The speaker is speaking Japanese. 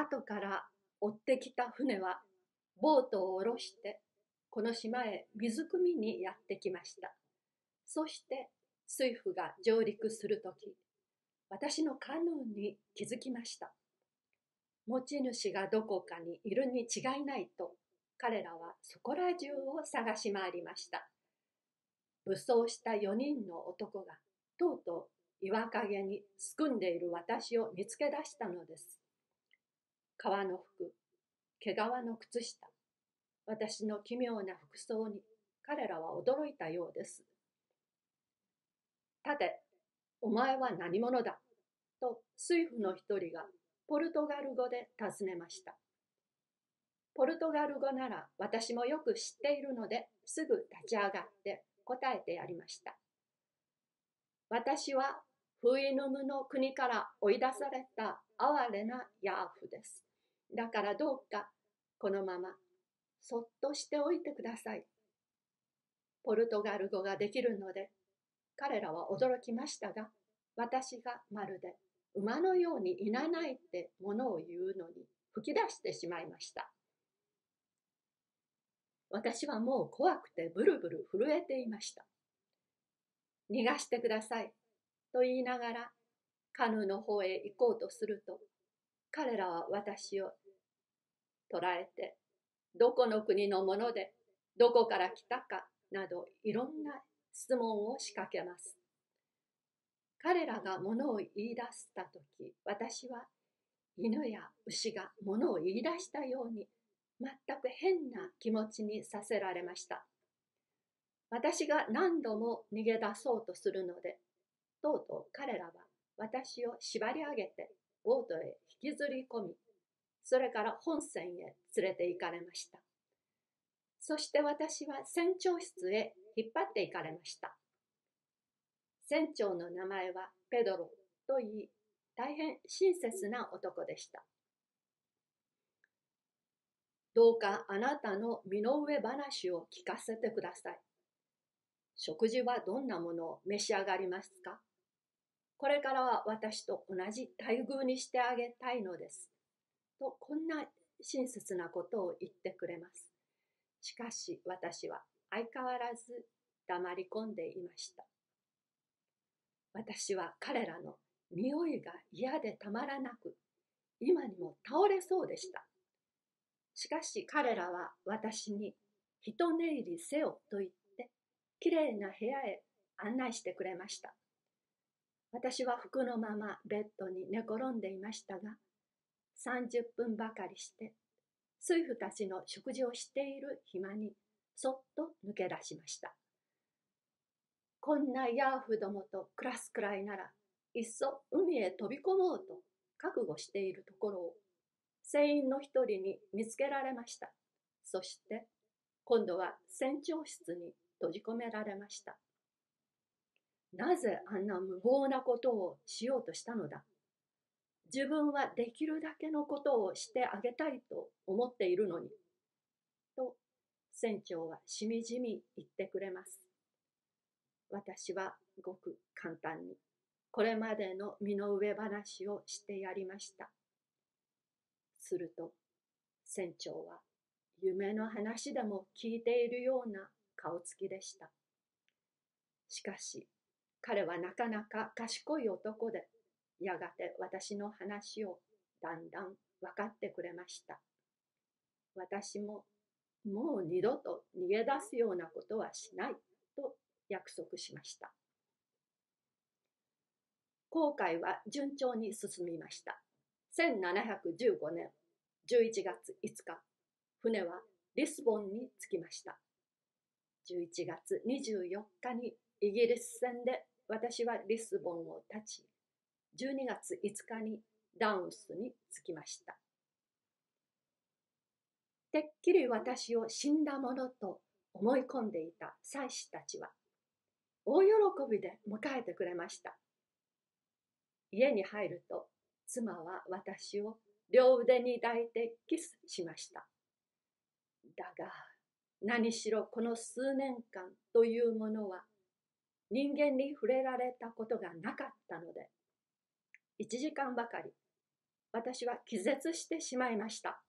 後から追ってきた船はボートを下ろしてこの島へ水汲みにやってきました。そして水夫が上陸するとき、私のカヌーに気づきました。持ち主がどこかにいるに違いないと彼らはそこら中を探し回りました。武装した4人の男がとうとう岩陰にすくんでいる私を見つけ出したのです。革の服、毛皮の靴下、私の奇妙な服装に彼らは驚いたようです。立て、お前は何者だ？と水夫の一人がポルトガル語で尋ねました。ポルトガル語なら私もよく知っているのですぐ立ち上がって答えてやりました。私はフイヌムの国から追い出された哀れなヤーフです。だからどうかこのままそっとしておいてください。ポルトガル語ができるので彼らは驚きましたが私がまるで馬のようにいなないってものを言うのに吹き出してしまいました。私はもう怖くてブルブル震えていました。逃がしてくださいと言いながらカヌーの方へ行こうとすると彼らは私を捕らえてどこの国のものでどこから来たかなどいろんな質問を仕掛けます。彼らが物を言い出した時私は犬や牛が物を言い出したように全く変な気持ちにさせられました。私が何度も逃げ出そうとするので、とうとう彼らは私を縛り上げてボートへ引きずり込み、それから本船へ連れて行かれました。そして私は船長室へ引っ張って行かれました。船長の名前はペドロといい、大変親切な男でした。どうかあなたの身の上話を聞かせてください。食事はどんなものを召し上がりますか？これからは私と同じ待遇にしてあげたいのです。と、こんな親切なことを言ってくれます。しかし私は相変わらず黙り込んでいました。私は彼らの匂いが嫌でたまらなく、今にも倒れそうでした。しかし彼らは私に一寝入りせよと言ってきれいな部屋へ案内してくれました私は服のままベッドに寝転んでいましたが30分ばかりして水夫たちの食事をしている暇にそっと抜け出しましたこんなヤーフどもと暮らすくらいならいっそ海へ飛び込もうと覚悟しているところを船員の一人に見つけられました。そして今度は船長室に閉じ込められました。なぜあんな無謀なことをしようとしたのだ？自分はできるだけのことをしてあげたいと思っているのに。と船長はしみじみ言ってくれます。私はごく簡単にこれまでの身の上話をしてやりました。すると船長は夢の話でも聞いているような顔つきでした。しかし彼はなかなか賢い男でやがて私の話をだんだん分かってくれました。私ももう二度と逃げ出すようなことはしないと約束しました。航海は順調に進みました。1715年11月5日、船はリスボンに着きました。11月24日にイギリス船で私はリスボンを立ち、12月5日にダウンスに着きました。てっきり私を死んだものと思い込んでいた祭司たちは大喜びで迎えてくれました。家に入ると妻は私を両腕に抱いてキスしました。だが、何しろこの数年間というものは人間に触れられたことがなかったので、1時間ばかり私は気絶してしまいました。